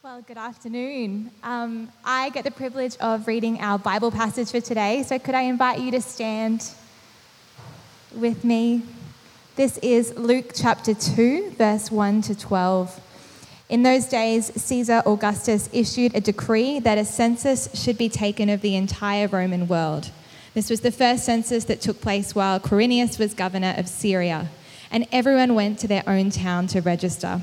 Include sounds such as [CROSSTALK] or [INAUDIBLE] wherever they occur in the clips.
Well, good afternoon. Um, I get the privilege of reading our Bible passage for today, so could I invite you to stand with me? This is Luke chapter 2, verse 1 to 12. In those days, Caesar Augustus issued a decree that a census should be taken of the entire Roman world. This was the first census that took place while Quirinius was governor of Syria, and everyone went to their own town to register.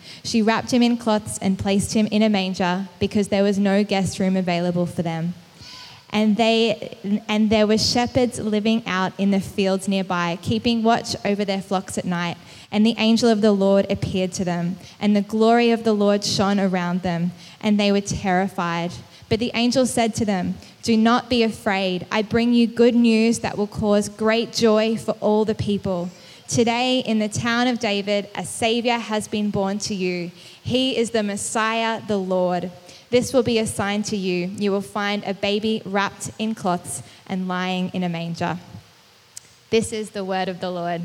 She wrapped him in cloths and placed him in a manger because there was no guest room available for them. And, they, and there were shepherds living out in the fields nearby, keeping watch over their flocks at night. And the angel of the Lord appeared to them, and the glory of the Lord shone around them, and they were terrified. But the angel said to them, Do not be afraid. I bring you good news that will cause great joy for all the people. Today, in the town of David, a Savior has been born to you. He is the Messiah, the Lord. This will be a sign to you. You will find a baby wrapped in cloths and lying in a manger. This is the word of the Lord.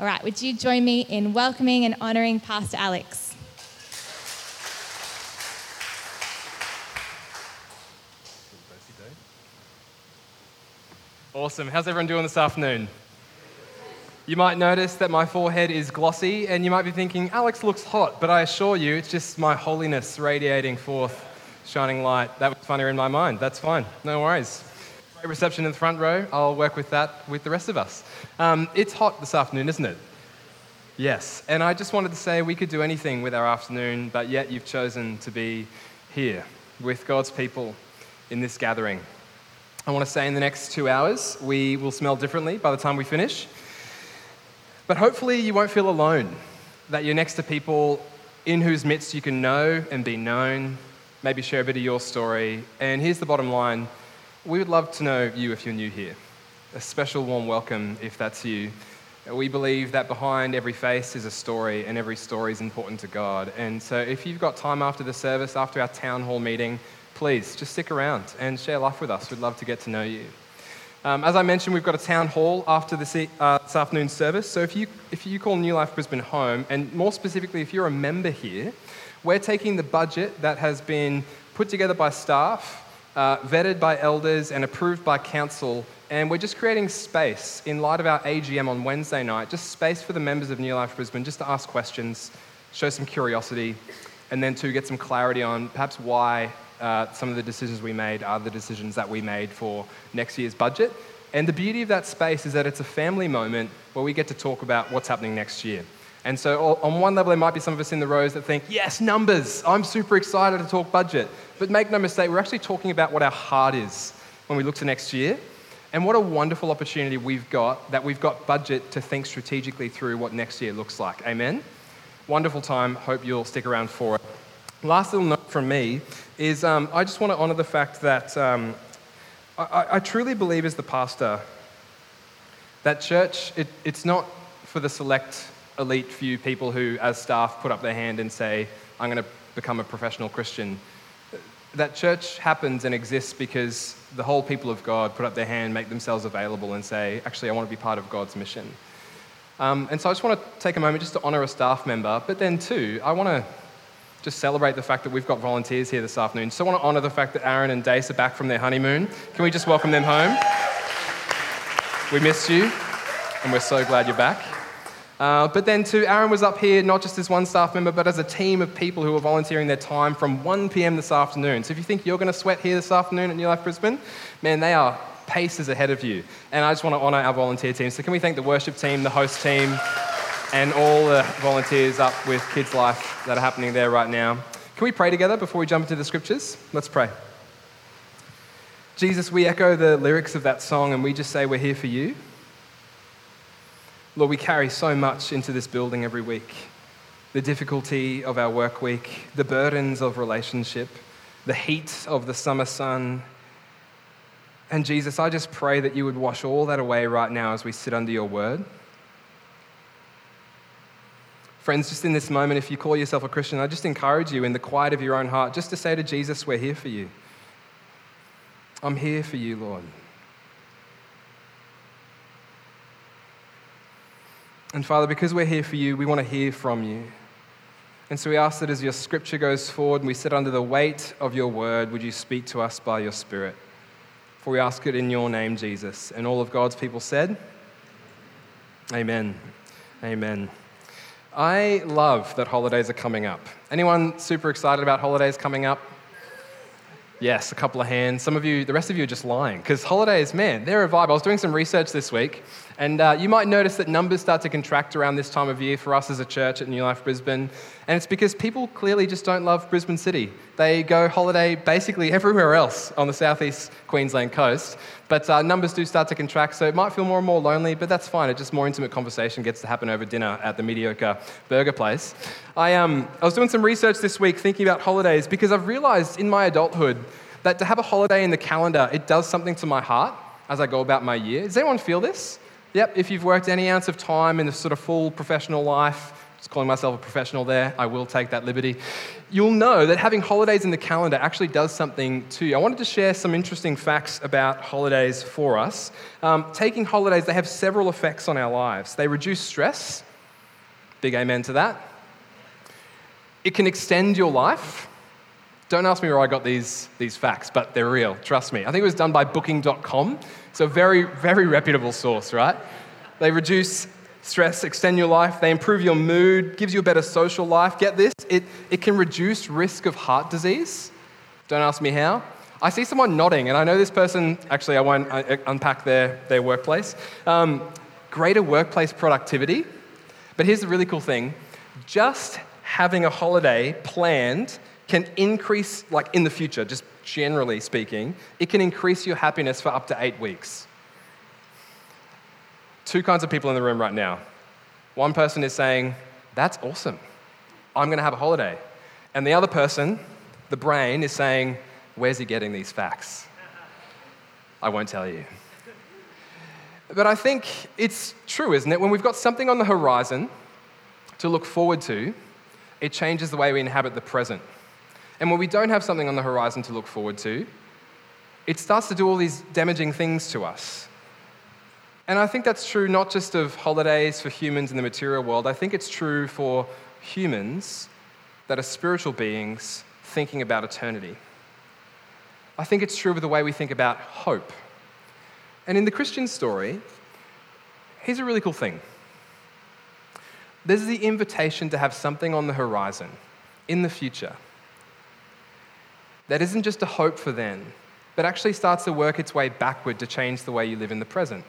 All right, would you join me in welcoming and honoring Pastor Alex? Awesome. How's everyone doing this afternoon? You might notice that my forehead is glossy, and you might be thinking, Alex looks hot, but I assure you, it's just my holiness radiating forth, shining light. That was funnier in my mind. That's fine. No worries. Great reception in the front row. I'll work with that with the rest of us. Um, it's hot this afternoon, isn't it? Yes. And I just wanted to say we could do anything with our afternoon, but yet you've chosen to be here with God's people in this gathering. I want to say in the next two hours, we will smell differently by the time we finish. But hopefully, you won't feel alone, that you're next to people in whose midst you can know and be known, maybe share a bit of your story. And here's the bottom line we would love to know you if you're new here. A special warm welcome if that's you. We believe that behind every face is a story, and every story is important to God. And so, if you've got time after the service, after our town hall meeting, please just stick around and share life with us. We'd love to get to know you. Um, as I mentioned, we've got a town hall after this, uh, this afternoon's service. So if you, if you call New Life Brisbane home, and more specifically, if you're a member here, we're taking the budget that has been put together by staff, uh, vetted by elders, and approved by council, and we're just creating space in light of our AGM on Wednesday night, just space for the members of New Life Brisbane just to ask questions, show some curiosity, and then to get some clarity on perhaps why uh, some of the decisions we made are the decisions that we made for next year's budget. And the beauty of that space is that it's a family moment where we get to talk about what's happening next year. And so, on one level, there might be some of us in the rows that think, yes, numbers, I'm super excited to talk budget. But make no mistake, we're actually talking about what our heart is when we look to next year. And what a wonderful opportunity we've got that we've got budget to think strategically through what next year looks like. Amen? Wonderful time. Hope you'll stick around for it. Last little note from me is um, I just want to honor the fact that um, I, I, truly believe, as the pastor, that church, it, it's not for the select, elite few people who, as staff, put up their hand and say, I'm going to become a professional Christian. That church happens and exists because the whole people of God put up their hand, make themselves available, and say, Actually, I want to be part of God's mission. Um, and so I just want to take a moment just to honor a staff member, but then, too, I want to just celebrate the fact that we've got volunteers here this afternoon. So I want to honour the fact that Aaron and Dace are back from their honeymoon. Can we just welcome them home? We missed you, and we're so glad you're back. Uh, but then, too, Aaron was up here not just as one staff member, but as a team of people who are volunteering their time from 1 p.m. this afternoon. So if you think you're going to sweat here this afternoon at New Life Brisbane, man, they are paces ahead of you. And I just want to honour our volunteer team. So can we thank the worship team, the host team, and all the volunteers up with Kids Life that are happening there right now. Can we pray together before we jump into the scriptures? Let's pray. Jesus, we echo the lyrics of that song and we just say we're here for you. Lord, we carry so much into this building every week the difficulty of our work week, the burdens of relationship, the heat of the summer sun, And Jesus, I just pray that you would wash all that away right now as we sit under your word. Friends, just in this moment, if you call yourself a Christian, I just encourage you in the quiet of your own heart just to say to Jesus, We're here for you. I'm here for you, Lord. And Father, because we're here for you, we want to hear from you. And so we ask that as your scripture goes forward and we sit under the weight of your word, would you speak to us by your Spirit? For we ask it in your name, Jesus. And all of God's people said, Amen. Amen. I love that holidays are coming up. Anyone super excited about holidays coming up? Yes, a couple of hands. Some of you, the rest of you are just lying because holidays, man, they're a vibe. I was doing some research this week, and uh, you might notice that numbers start to contract around this time of year for us as a church at New Life Brisbane. And it's because people clearly just don't love Brisbane City. They go holiday basically [LAUGHS] everywhere else on the southeast Queensland coast. But uh, numbers do start to contract, so it might feel more and more lonely, but that's fine. It's just more intimate conversation gets to happen over dinner at the mediocre burger place. I, um, I was doing some research this week thinking about holidays because I've realized in my adulthood that to have a holiday in the calendar, it does something to my heart as I go about my year. Does anyone feel this? Yep, if you've worked any ounce of time in the sort of full professional life, just calling myself a professional there, I will take that liberty. You'll know that having holidays in the calendar actually does something to you. I wanted to share some interesting facts about holidays for us. Um, taking holidays, they have several effects on our lives. They reduce stress, big amen to that. It can extend your life. Don't ask me where I got these, these facts, but they're real, trust me. I think it was done by booking.com. It's a very, very reputable source, right? They reduce stress, extend your life, they improve your mood, gives you a better social life. Get this, it, it can reduce risk of heart disease. Don't ask me how. I see someone nodding, and I know this person, actually, I won't unpack their, their workplace. Um, greater workplace productivity. But here's the really cool thing just having a holiday planned can increase, like in the future, just generally speaking, it can increase your happiness for up to eight weeks two kinds of people in the room right now. One person is saying, That's awesome. I'm going to have a holiday. And the other person, the brain, is saying, Where's he getting these facts? I won't tell you. But I think it's true, isn't it? When we've got something on the horizon to look forward to, it changes the way we inhabit the present. And when we don't have something on the horizon to look forward to, it starts to do all these damaging things to us. And I think that's true not just of holidays for humans in the material world, I think it's true for humans that are spiritual beings thinking about eternity. I think it's true with the way we think about hope. And in the Christian story, here's a really cool thing there's the invitation to have something on the horizon in the future that isn't just a hope for then, but actually starts to work its way backward to change the way you live in the present.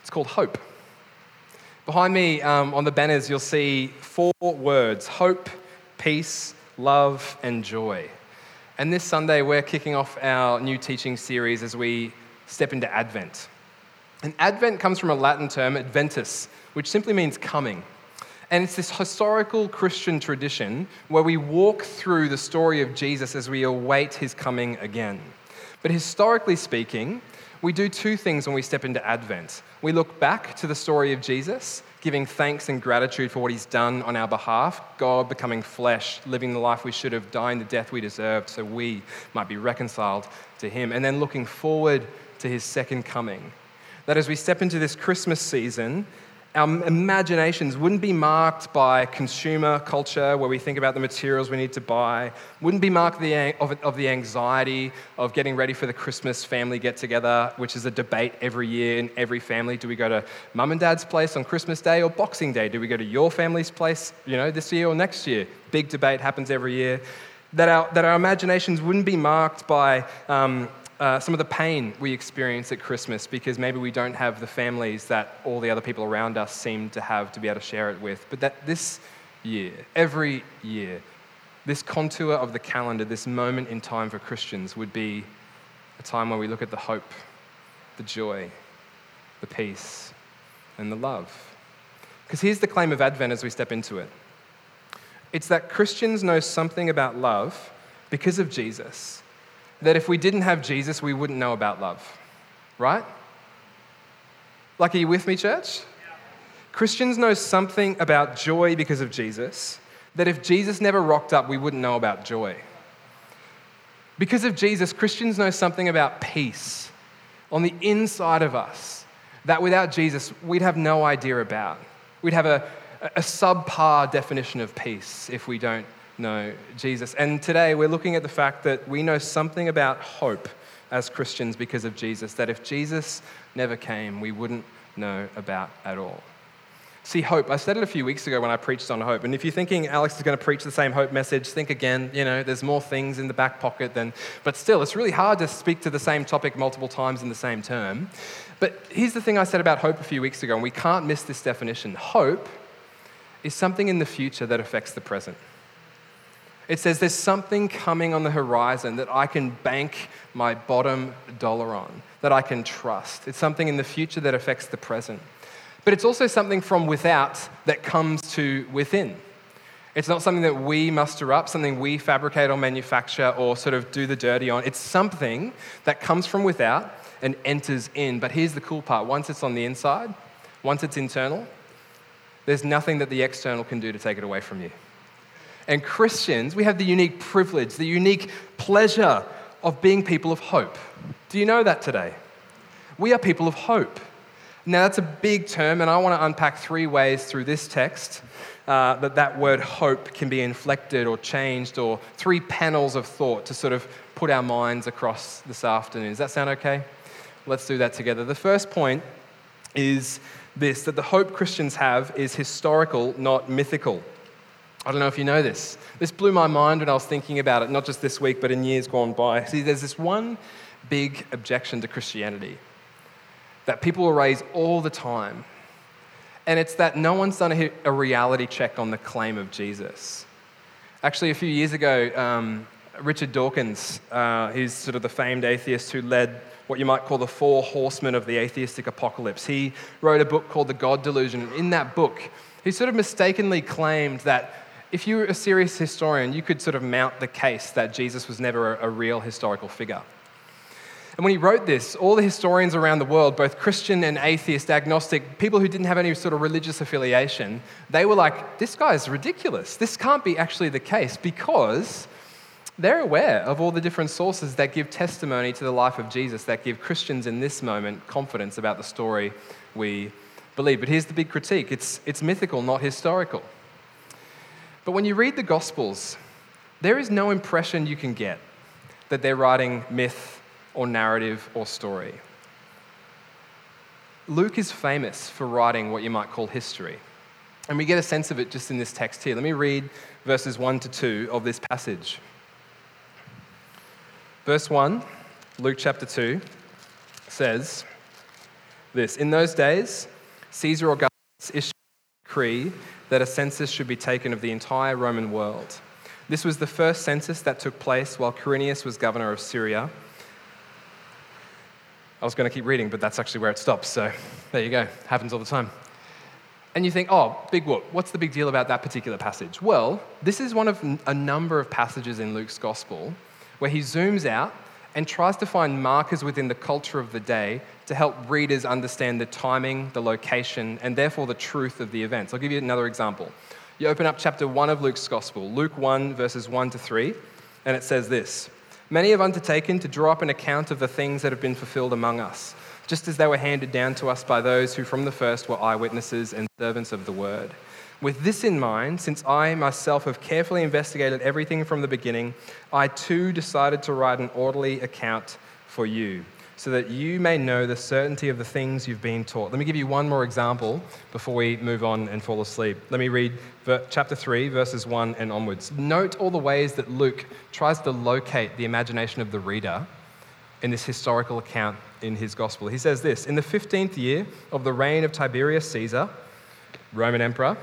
It's called hope. Behind me um, on the banners, you'll see four words hope, peace, love, and joy. And this Sunday, we're kicking off our new teaching series as we step into Advent. And Advent comes from a Latin term, adventus, which simply means coming. And it's this historical Christian tradition where we walk through the story of Jesus as we await his coming again. But historically speaking, we do two things when we step into Advent. We look back to the story of Jesus, giving thanks and gratitude for what he's done on our behalf, God becoming flesh, living the life we should have, dying the death we deserved, so we might be reconciled to him. And then looking forward to his second coming. That as we step into this Christmas season, our imaginations wouldn't be marked by consumer culture where we think about the materials we need to buy, wouldn't be marked the, of, of the anxiety of getting ready for the Christmas family get together, which is a debate every year in every family. Do we go to mum and dad's place on Christmas Day or Boxing Day? Do we go to your family's place, you know, this year or next year? Big debate happens every year. That our, that our imaginations wouldn't be marked by um, uh, some of the pain we experience at Christmas because maybe we don't have the families that all the other people around us seem to have to be able to share it with. But that this year, every year, this contour of the calendar, this moment in time for Christians would be a time where we look at the hope, the joy, the peace, and the love. Because here's the claim of Advent as we step into it it's that Christians know something about love because of Jesus that if we didn't have Jesus, we wouldn't know about love, right? Like, are you with me, church? Christians know something about joy because of Jesus that if Jesus never rocked up, we wouldn't know about joy. Because of Jesus, Christians know something about peace on the inside of us that without Jesus, we'd have no idea about. We'd have a, a subpar definition of peace if we don't know Jesus. And today we're looking at the fact that we know something about hope as Christians because of Jesus, that if Jesus never came, we wouldn't know about at all. See, hope, I said it a few weeks ago when I preached on hope. And if you're thinking Alex is going to preach the same hope message, think again. You know, there's more things in the back pocket than, but still, it's really hard to speak to the same topic multiple times in the same term. But here's the thing I said about hope a few weeks ago, and we can't miss this definition. Hope is something in the future that affects the present. It says there's something coming on the horizon that I can bank my bottom dollar on, that I can trust. It's something in the future that affects the present. But it's also something from without that comes to within. It's not something that we muster up, something we fabricate or manufacture or sort of do the dirty on. It's something that comes from without and enters in. But here's the cool part once it's on the inside, once it's internal, there's nothing that the external can do to take it away from you. And Christians, we have the unique privilege, the unique pleasure of being people of hope. Do you know that today? We are people of hope. Now, that's a big term, and I want to unpack three ways through this text uh, that that word hope can be inflected or changed, or three panels of thought to sort of put our minds across this afternoon. Does that sound okay? Let's do that together. The first point is this that the hope Christians have is historical, not mythical. I don't know if you know this. This blew my mind when I was thinking about it, not just this week, but in years gone by. See, there's this one big objection to Christianity that people will raise all the time. And it's that no one's done a, reality check on the claim of Jesus. Actually, a few years ago, um, Richard Dawkins, uh, he's sort of the famed atheist who led what you might call the four horsemen of the atheistic apocalypse. He wrote a book called The God Delusion. In that book, he sort of mistakenly claimed that if you were a serious historian, you could sort of mount the case that Jesus was never a, a real historical figure. And when he wrote this, all the historians around the world, both Christian and atheist, agnostic, people who didn't have any sort of religious affiliation, they were like, this guy's ridiculous. This can't be actually the case because they're aware of all the different sources that give testimony to the life of Jesus, that give Christians in this moment confidence about the story we believe. But here's the big critique it's, it's mythical, not historical. But when you read the Gospels, there is no impression you can get that they're writing myth or narrative or story. Luke is famous for writing what you might call history. And we get a sense of it just in this text here. Let me read verses 1 to 2 of this passage. Verse 1, Luke chapter 2, says this In those days, Caesar Augustus issued that a census should be taken of the entire Roman world. This was the first census that took place while Quirinius was governor of Syria I was going to keep reading, but that's actually where it stops. So there you go. Happens all the time. And you think, oh, big whoop. What's the big deal about that particular passage? Well, this is one of a number of passages in Luke's gospel where he zooms out and tries to find markers within the culture of the day to help readers understand the timing, the location, and therefore the truth of the events. I'll give you another example. You open up chapter 1 of Luke's gospel, Luke 1, verses 1 to 3, and it says this Many have undertaken to draw up an account of the things that have been fulfilled among us, just as they were handed down to us by those who from the first were eyewitnesses and servants of the word. With this in mind, since I myself have carefully investigated everything from the beginning, I too decided to write an orderly account for you so that you may know the certainty of the things you've been taught. Let me give you one more example before we move on and fall asleep. Let me read chapter 3, verses 1 and onwards. Note all the ways that Luke tries to locate the imagination of the reader in this historical account in his gospel. He says this In the 15th year of the reign of Tiberius Caesar, Roman emperor,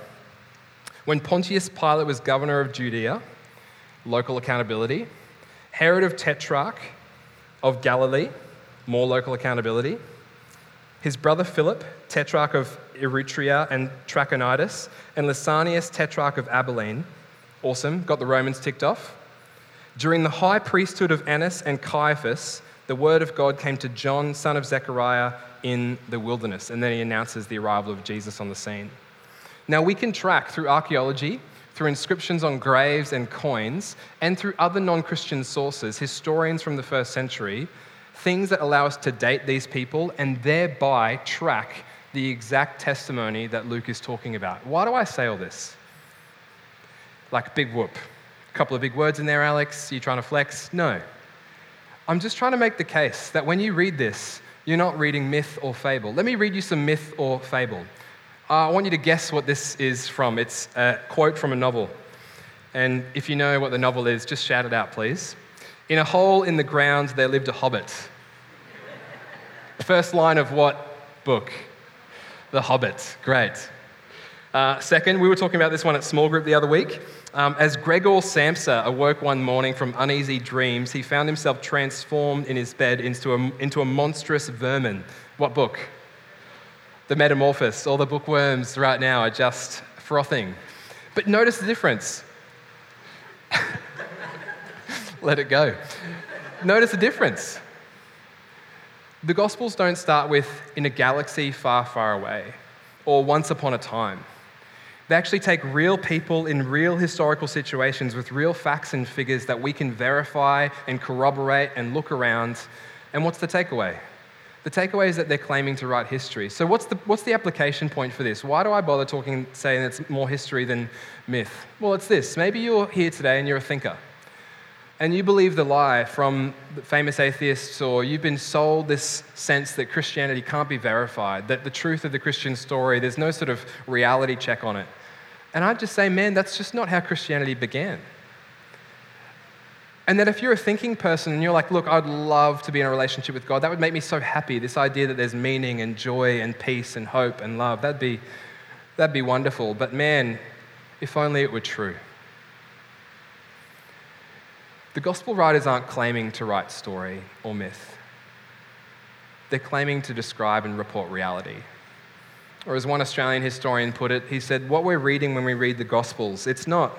when Pontius Pilate was governor of Judea, local accountability, Herod of Tetrarch of Galilee, more local accountability. His brother Philip, tetrarch of Iturea and Trachonitis, and Lysanias, tetrarch of Abilene. Awesome, got the Romans ticked off. During the high priesthood of Annas and Caiaphas, the word of God came to John, son of Zechariah, in the wilderness. And then he announces the arrival of Jesus on the scene. Now, we can track through archaeology, through inscriptions on graves and coins, and through other non Christian sources, historians from the first century, things that allow us to date these people and thereby track the exact testimony that Luke is talking about. Why do I say all this? Like big whoop. A couple of big words in there, Alex. You trying to flex? No. I'm just trying to make the case that when you read this, you're not reading myth or fable. Let me read you some myth or fable. Uh, I want you to guess what this is from. It's a quote from a novel. And if you know what the novel is, just shout it out, please. In a hole in the ground, there lived a hobbit. First line of what book? The Hobbit. Great. Uh, second, we were talking about this one at small group the other week. Um, as Gregor Samsa awoke one morning from uneasy dreams, he found himself transformed in his bed into a, into a monstrous vermin. What book? The Metamorphosis. All the bookworms right now are just frothing. But notice the difference. [LAUGHS] Let it go. Notice the difference. The Gospels don't start with in a galaxy far, far away or once upon a time. They actually take real people in real historical situations with real facts and figures that we can verify and corroborate and look around. And what's the takeaway? The takeaway is that they're claiming to write history. So, what's the, what's the application point for this? Why do I bother talking, saying it's more history than myth? Well, it's this. Maybe you're here today and you're a thinker. And you believe the lie from famous atheists, or you've been sold this sense that Christianity can't be verified, that the truth of the Christian story, there's no sort of reality check on it. And I'd just say, man, that's just not how Christianity began. And that if you're a thinking person and you're like, look, I'd love to be in a relationship with God, that would make me so happy. This idea that there's meaning and joy and peace and hope and love, that'd be, that'd be wonderful. But man, if only it were true. The gospel writers aren't claiming to write story or myth, they're claiming to describe and report reality. Or as one Australian historian put it, he said, What we're reading when we read the Gospels, it's not,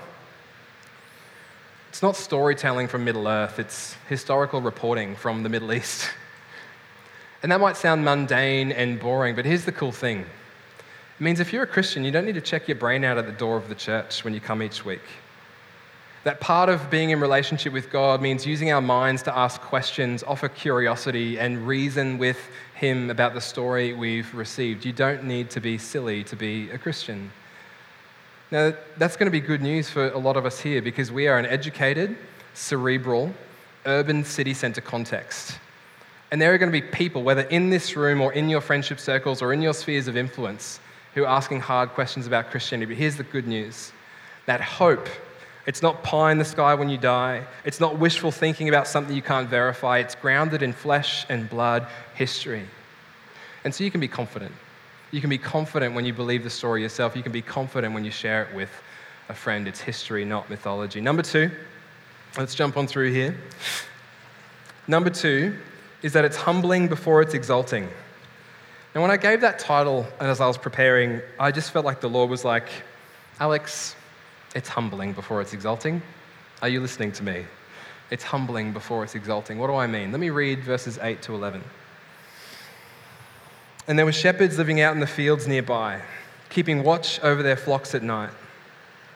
it's not storytelling from Middle Earth, it's historical reporting from the Middle East. [LAUGHS] And that might sound mundane and boring, but here's the cool thing. It means if you're a Christian, you don't need to check your brain out at the door of the church when you come each week. That part of being in relationship with God means using our minds to ask questions, offer curiosity, and reason with Him about the story we've received. You don't need to be silly to be a Christian. Now, that's going to be good news for a lot of us here because we are an educated, cerebral, urban city centre context. And there are going to be people, whether in this room or in your friendship circles or in your spheres of influence, who are asking hard questions about Christianity. But here's the good news that hope it's not pie in the sky when you die. It's not wishful thinking about something you can't verify. It's grounded in flesh and blood history. And so you can be confident. You can be confident when you believe the story yourself. You can be confident when you share it with a friend. It's history, not mythology. Number two, let's jump on through here. Number two is that it's humbling before it's exalting. Now, when I gave that title and as I was preparing, I just felt like the Lord was like, Alex, it's humbling before it's exalting. Are you listening to me? It's humbling before it's exalting. What do I mean? Let me read verses 8 to 11. And there were shepherds living out in the fields nearby, keeping watch over their flocks at night.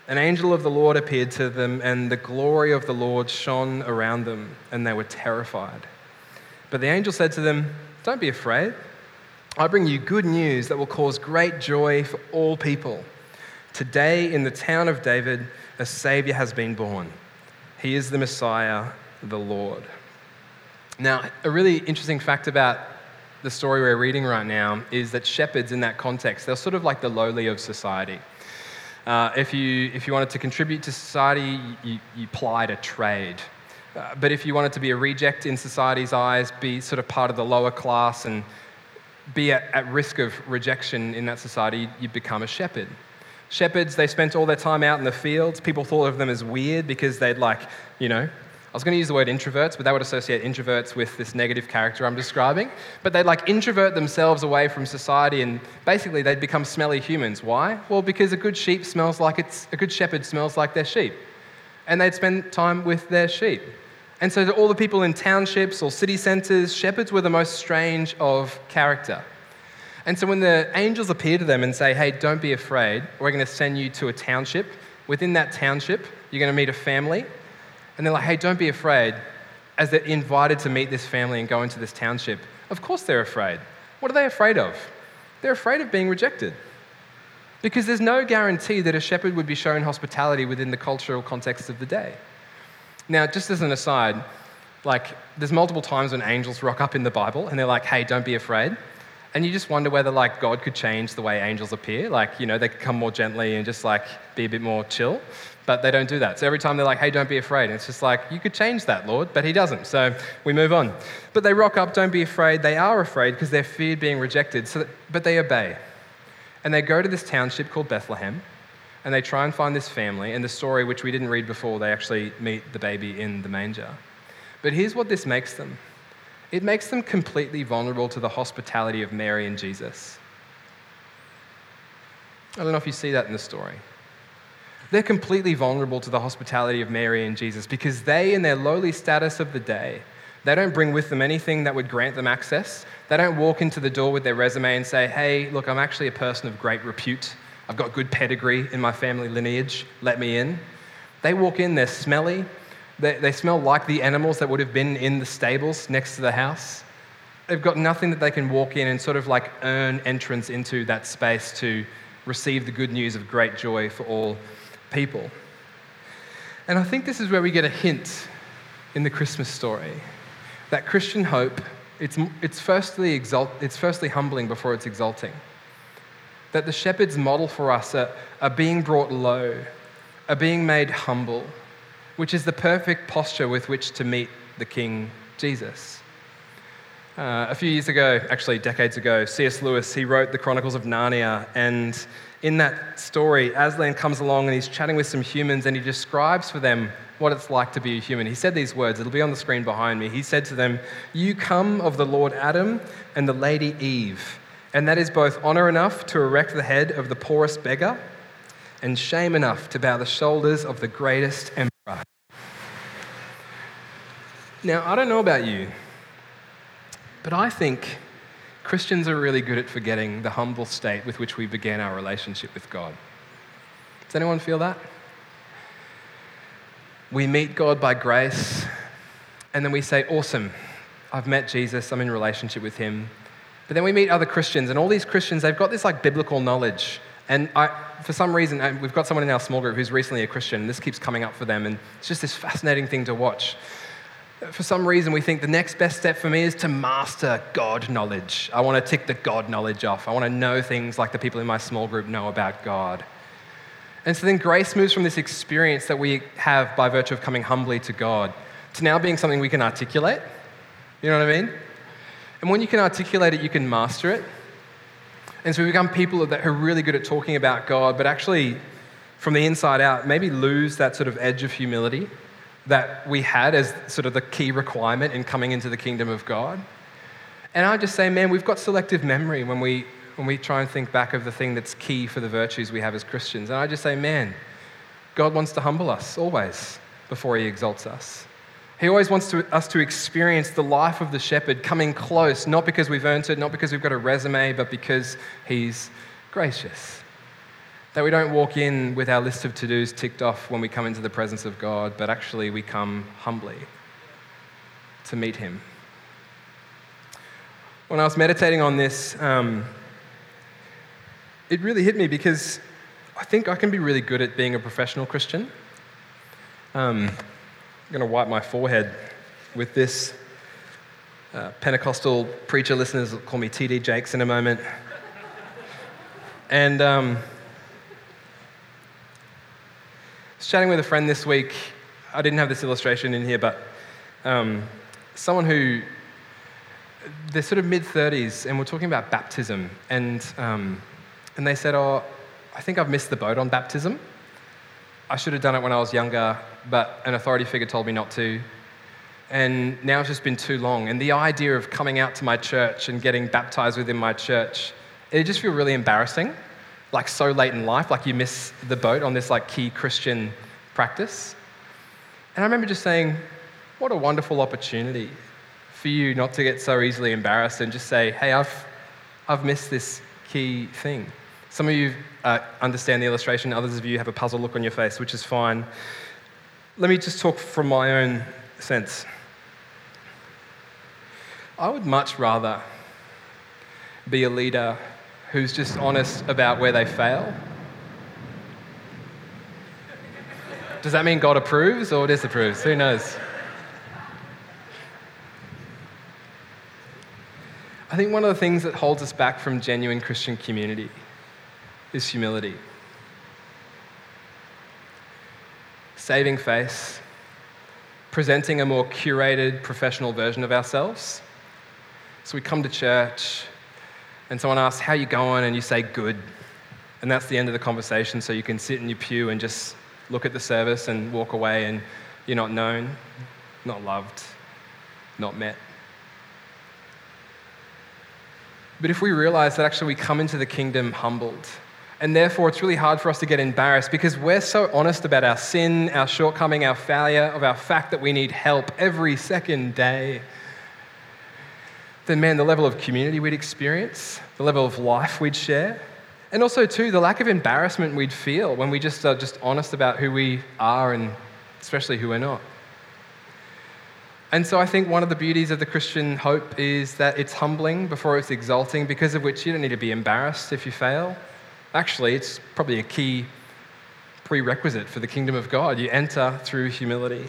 An angel of the Lord appeared to them, and the glory of the Lord shone around them, and they were terrified. But the angel said to them, Don't be afraid. I bring you good news that will cause great joy for all people. Today, in the town of David, a Savior has been born. He is the Messiah, the Lord. Now, a really interesting fact about the story we're reading right now is that shepherds, in that context, they're sort of like the lowly of society. Uh, if, you, if you wanted to contribute to society, you, you plied a trade. Uh, but if you wanted to be a reject in society's eyes, be sort of part of the lower class and be at, at risk of rejection in that society, you'd become a shepherd. Shepherds, they spent all their time out in the fields. People thought of them as weird because they'd like, you know, I was going to use the word introverts, but that would associate introverts with this negative character I'm describing. But they'd like introvert themselves away from society and basically they'd become smelly humans. Why? Well, because a good sheep smells like it's, a good shepherd smells like their sheep. and they'd spend time with their sheep. And so, to all the people in townships or city centers, shepherds were the most strange of character. And so, when the angels appear to them and say, Hey, don't be afraid, we're going to send you to a township. Within that township, you're going to meet a family. And they're like, Hey, don't be afraid. As they're invited to meet this family and go into this township, of course they're afraid. What are they afraid of? They're afraid of being rejected. Because there's no guarantee that a shepherd would be shown hospitality within the cultural context of the day. Now, just as an aside, like, there's multiple times when angels rock up in the Bible and they're like, hey, don't be afraid. And you just wonder whether, like, God could change the way angels appear. Like, you know, they could come more gently and just, like, be a bit more chill. But they don't do that. So every time they're like, hey, don't be afraid. And it's just like, you could change that, Lord. But he doesn't. So we move on. But they rock up, don't be afraid. They are afraid because they're feared being rejected. So that, but they obey. And they go to this township called Bethlehem and they try and find this family. And the story, which we didn't read before, they actually meet the baby in the manger. But here's what this makes them it makes them completely vulnerable to the hospitality of Mary and Jesus. I don't know if you see that in the story. They're completely vulnerable to the hospitality of Mary and Jesus because they, in their lowly status of the day, they don't bring with them anything that would grant them access. They don't walk into the door with their resume and say, hey, look, I'm actually a person of great repute. I've got good pedigree in my family lineage. Let me in. They walk in, they're smelly. They, they smell like the animals that would have been in the stables next to the house. They've got nothing that they can walk in and sort of like earn entrance into that space to receive the good news of great joy for all people. And I think this is where we get a hint in the Christmas story that Christian hope, it's, it's, firstly, exalt, it's firstly humbling before it's exalting that the shepherds model for us are, are being brought low, are being made humble, which is the perfect posture with which to meet the King Jesus. Uh, a few years ago, actually decades ago, C.S. Lewis, he wrote the Chronicles of Narnia, and in that story, Aslan comes along and he's chatting with some humans and he describes for them what it's like to be a human. He said these words, it'll be on the screen behind me. He said to them, You come of the Lord Adam and the Lady Eve and that is both honor enough to erect the head of the poorest beggar and shame enough to bow the shoulders of the greatest emperor. Now, I don't know about you, but I think Christians are really good at forgetting the humble state with which we began our relationship with God. Does anyone feel that? We meet God by grace, and then we say, Awesome, I've met Jesus, I'm in relationship with him. But then we meet other Christians, and all these Christians, they've got this like biblical knowledge. And I, for some reason, we've got someone in our small group who's recently a Christian, and this keeps coming up for them, and it's just this fascinating thing to watch. For some reason, we think the next best step for me is to master God knowledge. I want to tick the God knowledge off. I want to know things like the people in my small group know about God. And so then grace moves from this experience that we have by virtue of coming humbly to God to now being something we can articulate. You know what I mean? And when you can articulate it, you can master it. And so we become people that are really good at talking about God, but actually, from the inside out, maybe lose that sort of edge of humility that we had as sort of the key requirement in coming into the kingdom of God. And I just say, man, we've got selective memory when we, when we try and think back of the thing that's key for the virtues we have as Christians. And I just say, man, God wants to humble us always before he exalts us. He always wants to, us to experience the life of the shepherd coming close, not because we've earned it, not because we've got a resume, but because he's gracious. That we don't walk in with our list of to dos ticked off when we come into the presence of God, but actually we come humbly to meet him. When I was meditating on this, um, it really hit me because I think I can be really good at being a professional Christian. Um, going to wipe my forehead with this. Uh, Pentecostal preacher listeners will call me TD Jakes in a moment. And um, I was chatting with a friend this week. I didn't have this illustration in here, but um, someone who they're sort of mid 30s, and we're talking about baptism. And, um, and they said, Oh, I think I've missed the boat on baptism. I should have done it when I was younger, but an authority figure told me not to. And now it's just been too long. And the idea of coming out to my church and getting baptized within my church, it just feels really embarrassing. Like so late in life, like you miss the boat on this like key Christian practice. And I remember just saying, what a wonderful opportunity for you not to get so easily embarrassed and just say, hey, I've, I've missed this key thing. Some of you uh, understand the illustration, others of you have a puzzled look on your face, which is fine. Let me just talk from my own sense. I would much rather be a leader who's just honest about where they fail. Does that mean God approves or disapproves? Who knows? I think one of the things that holds us back from genuine Christian community is humility. Saving face, presenting a more curated professional version of ourselves. So we come to church and someone asks, How you going? And you say, Good. And that's the end of the conversation. So you can sit in your pew and just look at the service and walk away, and you're not known, not loved, not met. But if we realize that actually we come into the kingdom humbled, and therefore it's really hard for us to get embarrassed because we're so honest about our sin, our shortcoming, our failure, of our fact that we need help every second day then man, the level of community we'd experience, the level of life we'd share, and also, too, the lack of embarrassment we'd feel when we just are just honest about who we are and especially who we're not. And so I think one of the beauties of the Christian hope is that it's humbling before it's exalting, because of which you don't need to be embarrassed if you fail. Actually, it's probably a key prerequisite for the kingdom of God. You enter through humility.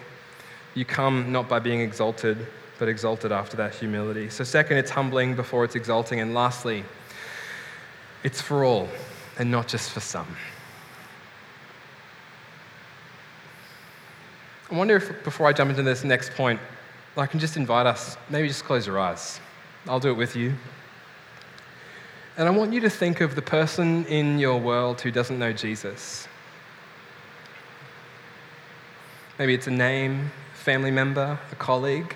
You come not by being exalted, but exalted after that humility. So, second, it's humbling before it's exalting. And lastly, it's for all and not just for some. I wonder if, before I jump into this next point, I can just invite us, maybe just close your eyes. I'll do it with you. And I want you to think of the person in your world who doesn't know Jesus. Maybe it's a name, family member, a colleague.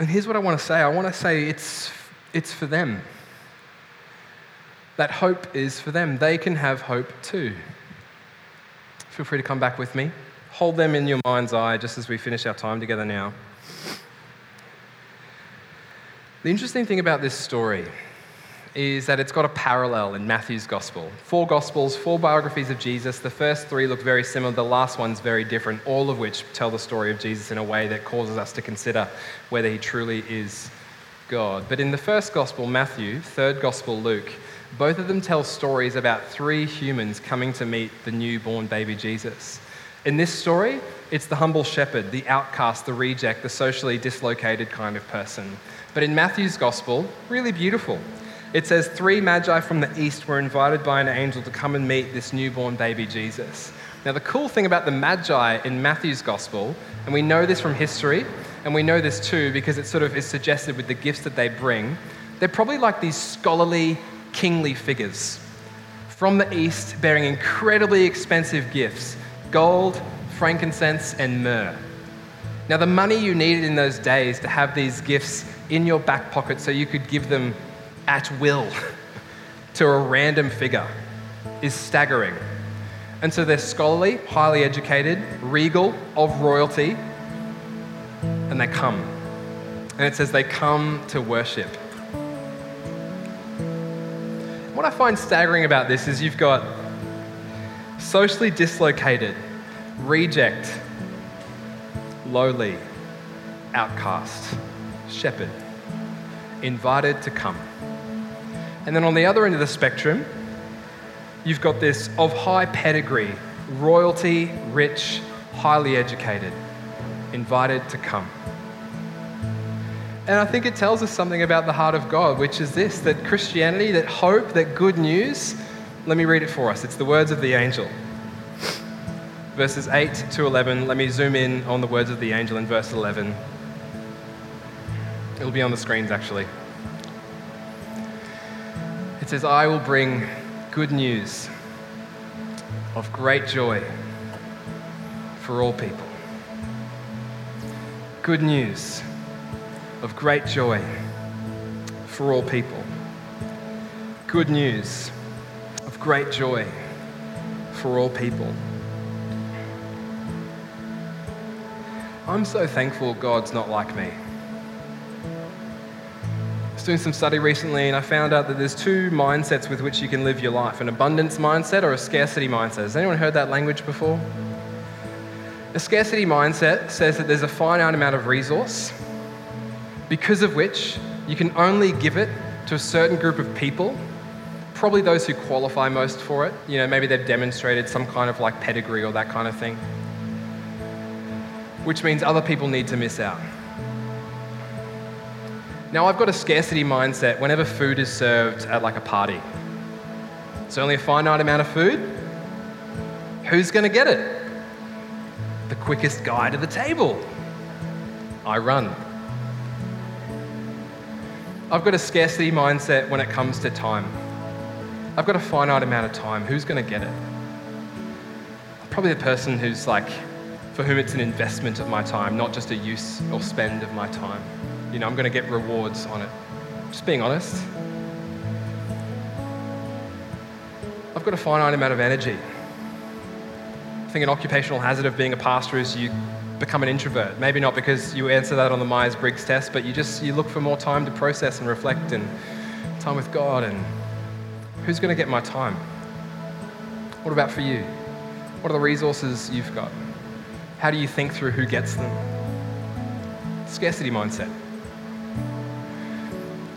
And here's what I want to say I want to say it's, it's for them. That hope is for them. They can have hope too. Feel free to come back with me. Hold them in your mind's eye just as we finish our time together now. The interesting thing about this story is that it's got a parallel in Matthew's gospel. Four gospels, four biographies of Jesus. The first three look very similar, the last one's very different, all of which tell the story of Jesus in a way that causes us to consider whether he truly is God. But in the first gospel, Matthew, third gospel, Luke, both of them tell stories about three humans coming to meet the newborn baby Jesus. In this story, it's the humble shepherd, the outcast, the reject, the socially dislocated kind of person. But in Matthew's gospel, really beautiful. It says, Three magi from the east were invited by an angel to come and meet this newborn baby Jesus. Now, the cool thing about the magi in Matthew's gospel, and we know this from history, and we know this too because it sort of is suggested with the gifts that they bring, they're probably like these scholarly, kingly figures from the east bearing incredibly expensive gifts gold, frankincense, and myrrh. Now, the money you needed in those days to have these gifts in your back pocket so you could give them at will [LAUGHS] to a random figure is staggering. And so they're scholarly, highly educated, regal, of royalty, and they come. And it says they come to worship. What I find staggering about this is you've got socially dislocated, reject, lowly, outcast, shepherd, invited to come. And then on the other end of the spectrum, you've got this of high pedigree, royalty, rich, highly educated, invited to come. And I think it tells us something about the heart of God, which is this that Christianity, that hope, that good news. Let me read it for us. It's the words of the angel. Verses 8 to 11. Let me zoom in on the words of the angel in verse 11. It'll be on the screens actually It says, I will bring good news of great joy for all people. Good news of great joy for all people. Good news great joy for all people. I'm so thankful God's not like me. I was doing some study recently and I found out that there's two mindsets with which you can live your life an abundance mindset or a scarcity mindset. Has anyone heard that language before? A scarcity mindset says that there's a finite amount of resource because of which you can only give it to a certain group of people, probably those who qualify most for it. You know, maybe they've demonstrated some kind of like pedigree or that kind of thing, which means other people need to miss out. Now, I've got a scarcity mindset whenever food is served at like a party. It's only a finite amount of food. Who's going to get it? The quickest guy to the table. I run. I've got a scarcity mindset when it comes to time. I've got a finite amount of time. Who's going to get it? Probably the person who's like, for whom it's an investment of my time, not just a use or spend of my time. You know, I'm going to get rewards on it. Just being honest. I've got a finite amount of energy. I think an occupational hazard of being a pastor is you become an introvert. Maybe not because you answer that on the Myers Briggs test, but you just you look for more time to process and reflect and time with God. And who's going to get my time? What about for you? What are the resources you've got? How do you think through who gets them? Scarcity mindset.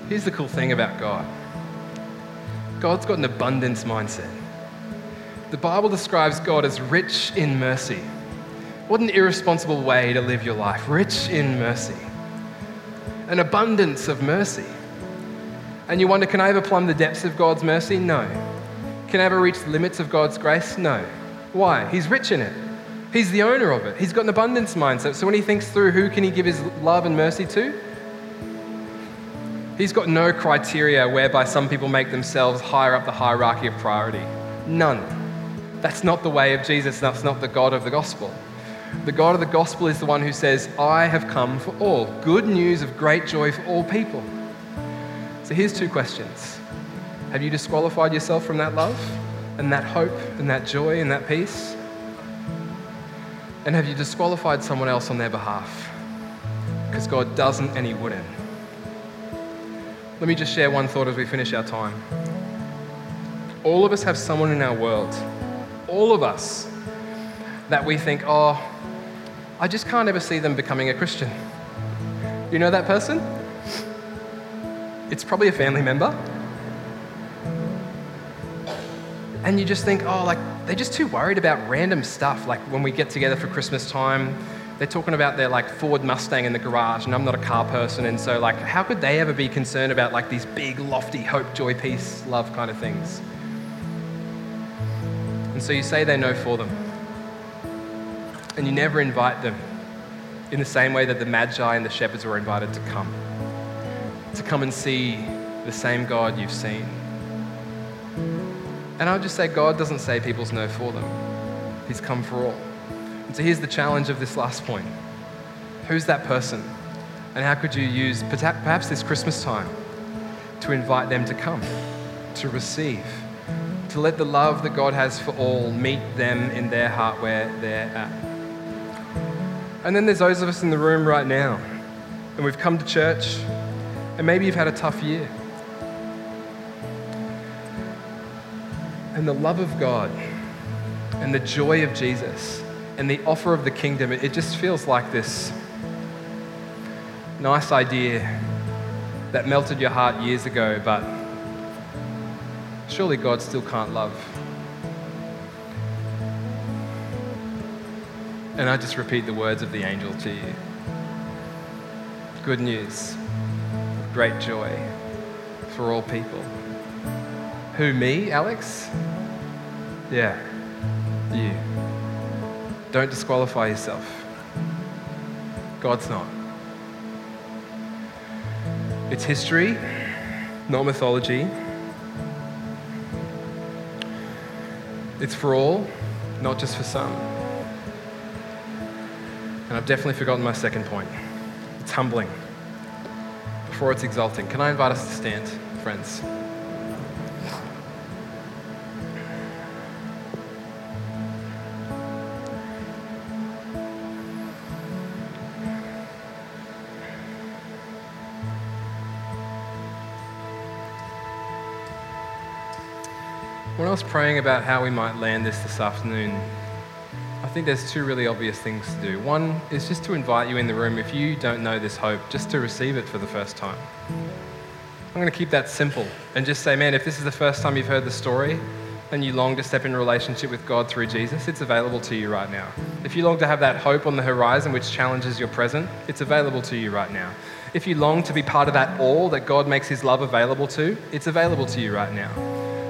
Here's the cool thing about God God's got an abundance mindset. The Bible describes God as rich in mercy. What an irresponsible way to live your life, rich in mercy. An abundance of mercy. And you wonder, can I ever plumb the depths of God's mercy? No. Can I ever reach the limits of God's grace? No. Why? He's rich in it. He's the owner of it. He's got an abundance mindset. So when he thinks through who can he give his love and mercy to, he's got no criteria whereby some people make themselves higher up the hierarchy of priority. None. That's not the way of Jesus. That's not the God of the gospel. The God of the gospel is the one who says, I have come for all. Good news of great joy for all people. So here's two questions Have you disqualified yourself from that love and that hope and that joy and that peace? And have you disqualified someone else on their behalf? Because God doesn't and He wouldn't. Let me just share one thought as we finish our time. All of us have someone in our world, all of us, that we think, oh, I just can't ever see them becoming a Christian. You know that person? It's probably a family member. And you just think, oh, like, they're just too worried about random stuff. Like when we get together for Christmas time, they're talking about their like Ford Mustang in the garage, and I'm not a car person, and so like, how could they ever be concerned about like these big, lofty hope, joy, peace, love kind of things? And so you say they know for them and you never invite them in the same way that the Magi and the shepherds were invited to come, to come and see the same God you've seen. And I would just say, God doesn't say people's no for them, He's come for all. And so here's the challenge of this last point Who's that person? And how could you use perhaps this Christmas time to invite them to come, to receive, to let the love that God has for all meet them in their heart where they're at? And then there's those of us in the room right now, and we've come to church, and maybe you've had a tough year. And the love of God and the joy of Jesus and the offer of the kingdom, it just feels like this nice idea that melted your heart years ago, but surely God still can't love. And I just repeat the words of the angel to you. Good news, great joy for all people. Who, me, Alex? Yeah, you. Don't disqualify yourself. God's not. It's history, not mythology. It's for all, not just for some. And I've definitely forgotten my second point. It's humbling before it's exalting. Can I invite us to stand, friends? When I was praying about how we might land this this afternoon, think there's two really obvious things to do. One is just to invite you in the room, if you don't know this hope, just to receive it for the first time. I'm going to keep that simple and just say, man, if this is the first time you've heard the story and you long to step in relationship with God through Jesus, it's available to you right now. If you long to have that hope on the horizon which challenges your present, it's available to you right now. If you long to be part of that all that God makes His love available to, it's available to you right now.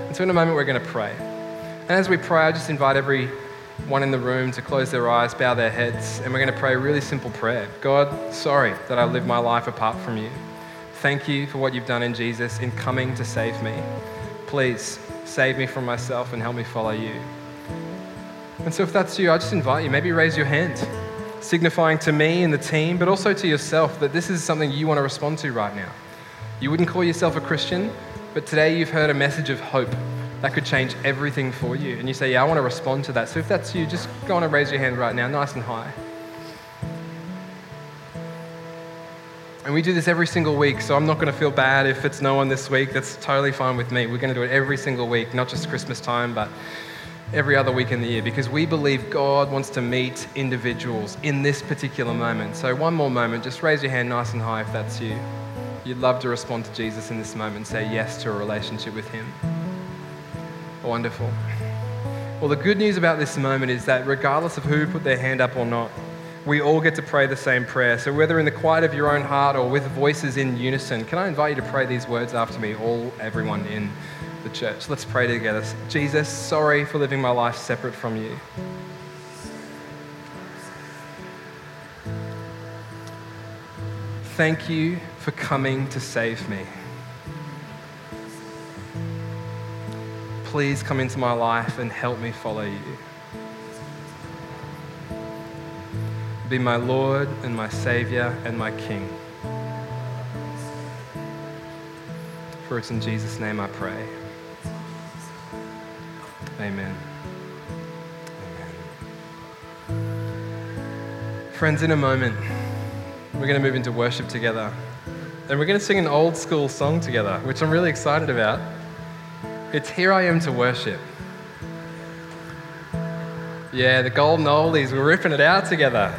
And so, in a moment, we're going to pray. And as we pray, I just invite every one in the room to close their eyes, bow their heads, and we're going to pray a really simple prayer God, sorry that I live my life apart from you. Thank you for what you've done in Jesus in coming to save me. Please save me from myself and help me follow you. And so, if that's you, I just invite you, maybe raise your hand, signifying to me and the team, but also to yourself, that this is something you want to respond to right now. You wouldn't call yourself a Christian, but today you've heard a message of hope that could change everything for you. And you say, Yeah, I want to respond to that. So if that's you, just go on and raise your hand right now, nice and high. And we do this every single week, so I'm not going to feel bad if it's no one this week. That's totally fine with me. We're going to do it every single week, not just Christmas time, but every other week in the year, because we believe God wants to meet individuals in this particular moment. So, one more moment, just raise your hand nice and high if that's you. You'd love to respond to Jesus in this moment, say yes to a relationship with Him. Wonderful. Well, the good news about this moment is that regardless of who put their hand up or not, we all get to pray the same prayer. So, whether in the quiet of your own heart or with voices in unison, can I invite you to pray these words after me, all, everyone in the church? Let's pray together. Jesus, sorry for living my life separate from you. Thank you for coming to save me. Please come into my life and help me follow you. Be my Lord and my Savior and my King. For it's in Jesus' name I pray. Amen. Amen. Friends, in a moment, we're going to move into worship together. And we're going to sing an old school song together, which I'm really excited about. It's Here I Am to Worship. Yeah, the golden oldies, we're ripping it out together.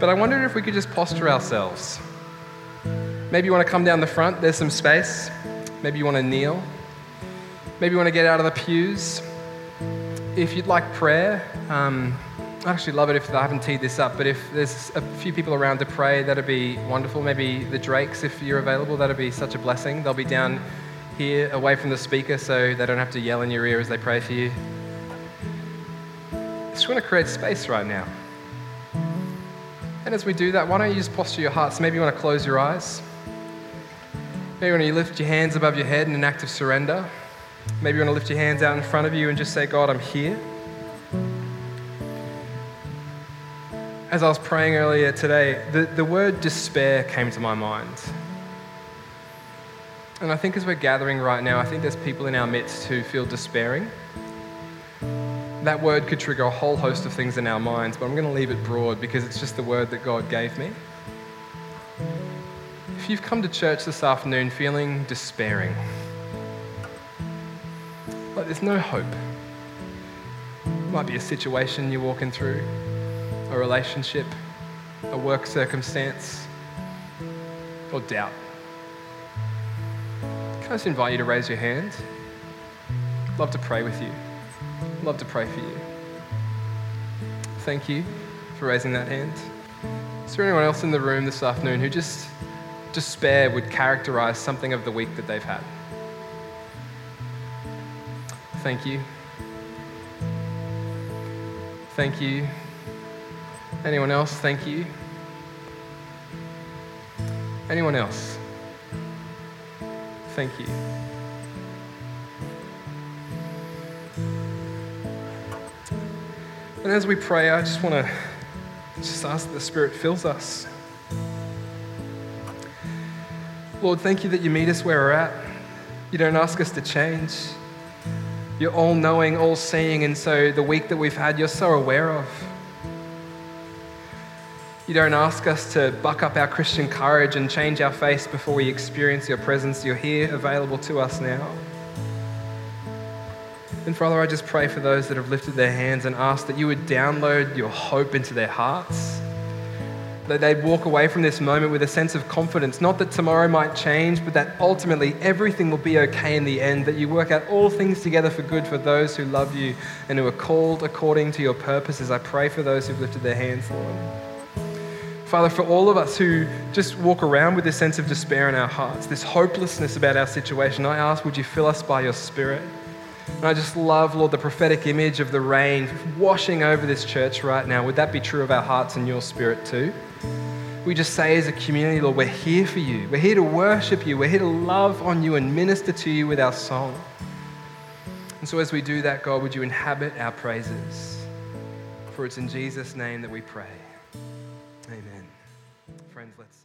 But I wondered if we could just posture ourselves. Maybe you want to come down the front, there's some space. Maybe you want to kneel. Maybe you want to get out of the pews. If you'd like prayer, um, I'd actually love it if I haven't teed this up, but if there's a few people around to pray, that'd be wonderful. Maybe the Drakes, if you're available, that'd be such a blessing. They'll be down here away from the speaker so they don't have to yell in your ear as they pray for you. I just want to create space right now. And as we do that, why don't you just posture your hearts? Maybe you want to close your eyes. Maybe you want to lift your hands above your head in an act of surrender. Maybe you want to lift your hands out in front of you and just say, God, I'm here. As I was praying earlier today, the, the word despair came to my mind. And I think as we're gathering right now, I think there's people in our midst who feel despairing. That word could trigger a whole host of things in our minds, but I'm going to leave it broad because it's just the word that God gave me. If you've come to church this afternoon feeling despairing, like there's no hope, might be a situation you're walking through, a relationship, a work circumstance, or doubt. Can I just invite you to raise your hand? Love to pray with you. Love to pray for you. Thank you for raising that hand. Is there anyone else in the room this afternoon who just despair would characterize something of the week that they've had? Thank you. Thank you. Anyone else? Thank you. Anyone else? Thank you. And as we pray, I just want to just ask that the Spirit fills us. Lord, thank you that you meet us where we're at. You don't ask us to change. You're all knowing, all seeing, and so the week that we've had, you're so aware of. You don't ask us to buck up our Christian courage and change our face before we experience your presence. You're here, available to us now. And Father, I just pray for those that have lifted their hands and ask that you would download your hope into their hearts. That they'd walk away from this moment with a sense of confidence, not that tomorrow might change, but that ultimately everything will be okay in the end, that you work out all things together for good for those who love you and who are called according to your purposes. I pray for those who've lifted their hands, Lord. Father, for all of us who just walk around with this sense of despair in our hearts, this hopelessness about our situation, I ask, would you fill us by your Spirit? And I just love, Lord, the prophetic image of the rain washing over this church right now. Would that be true of our hearts and your spirit too? We just say as a community, Lord, we're here for you. We're here to worship you. We're here to love on you and minister to you with our song. And so as we do that, God, would you inhabit our praises? For it's in Jesus' name that we pray. Friends, let's.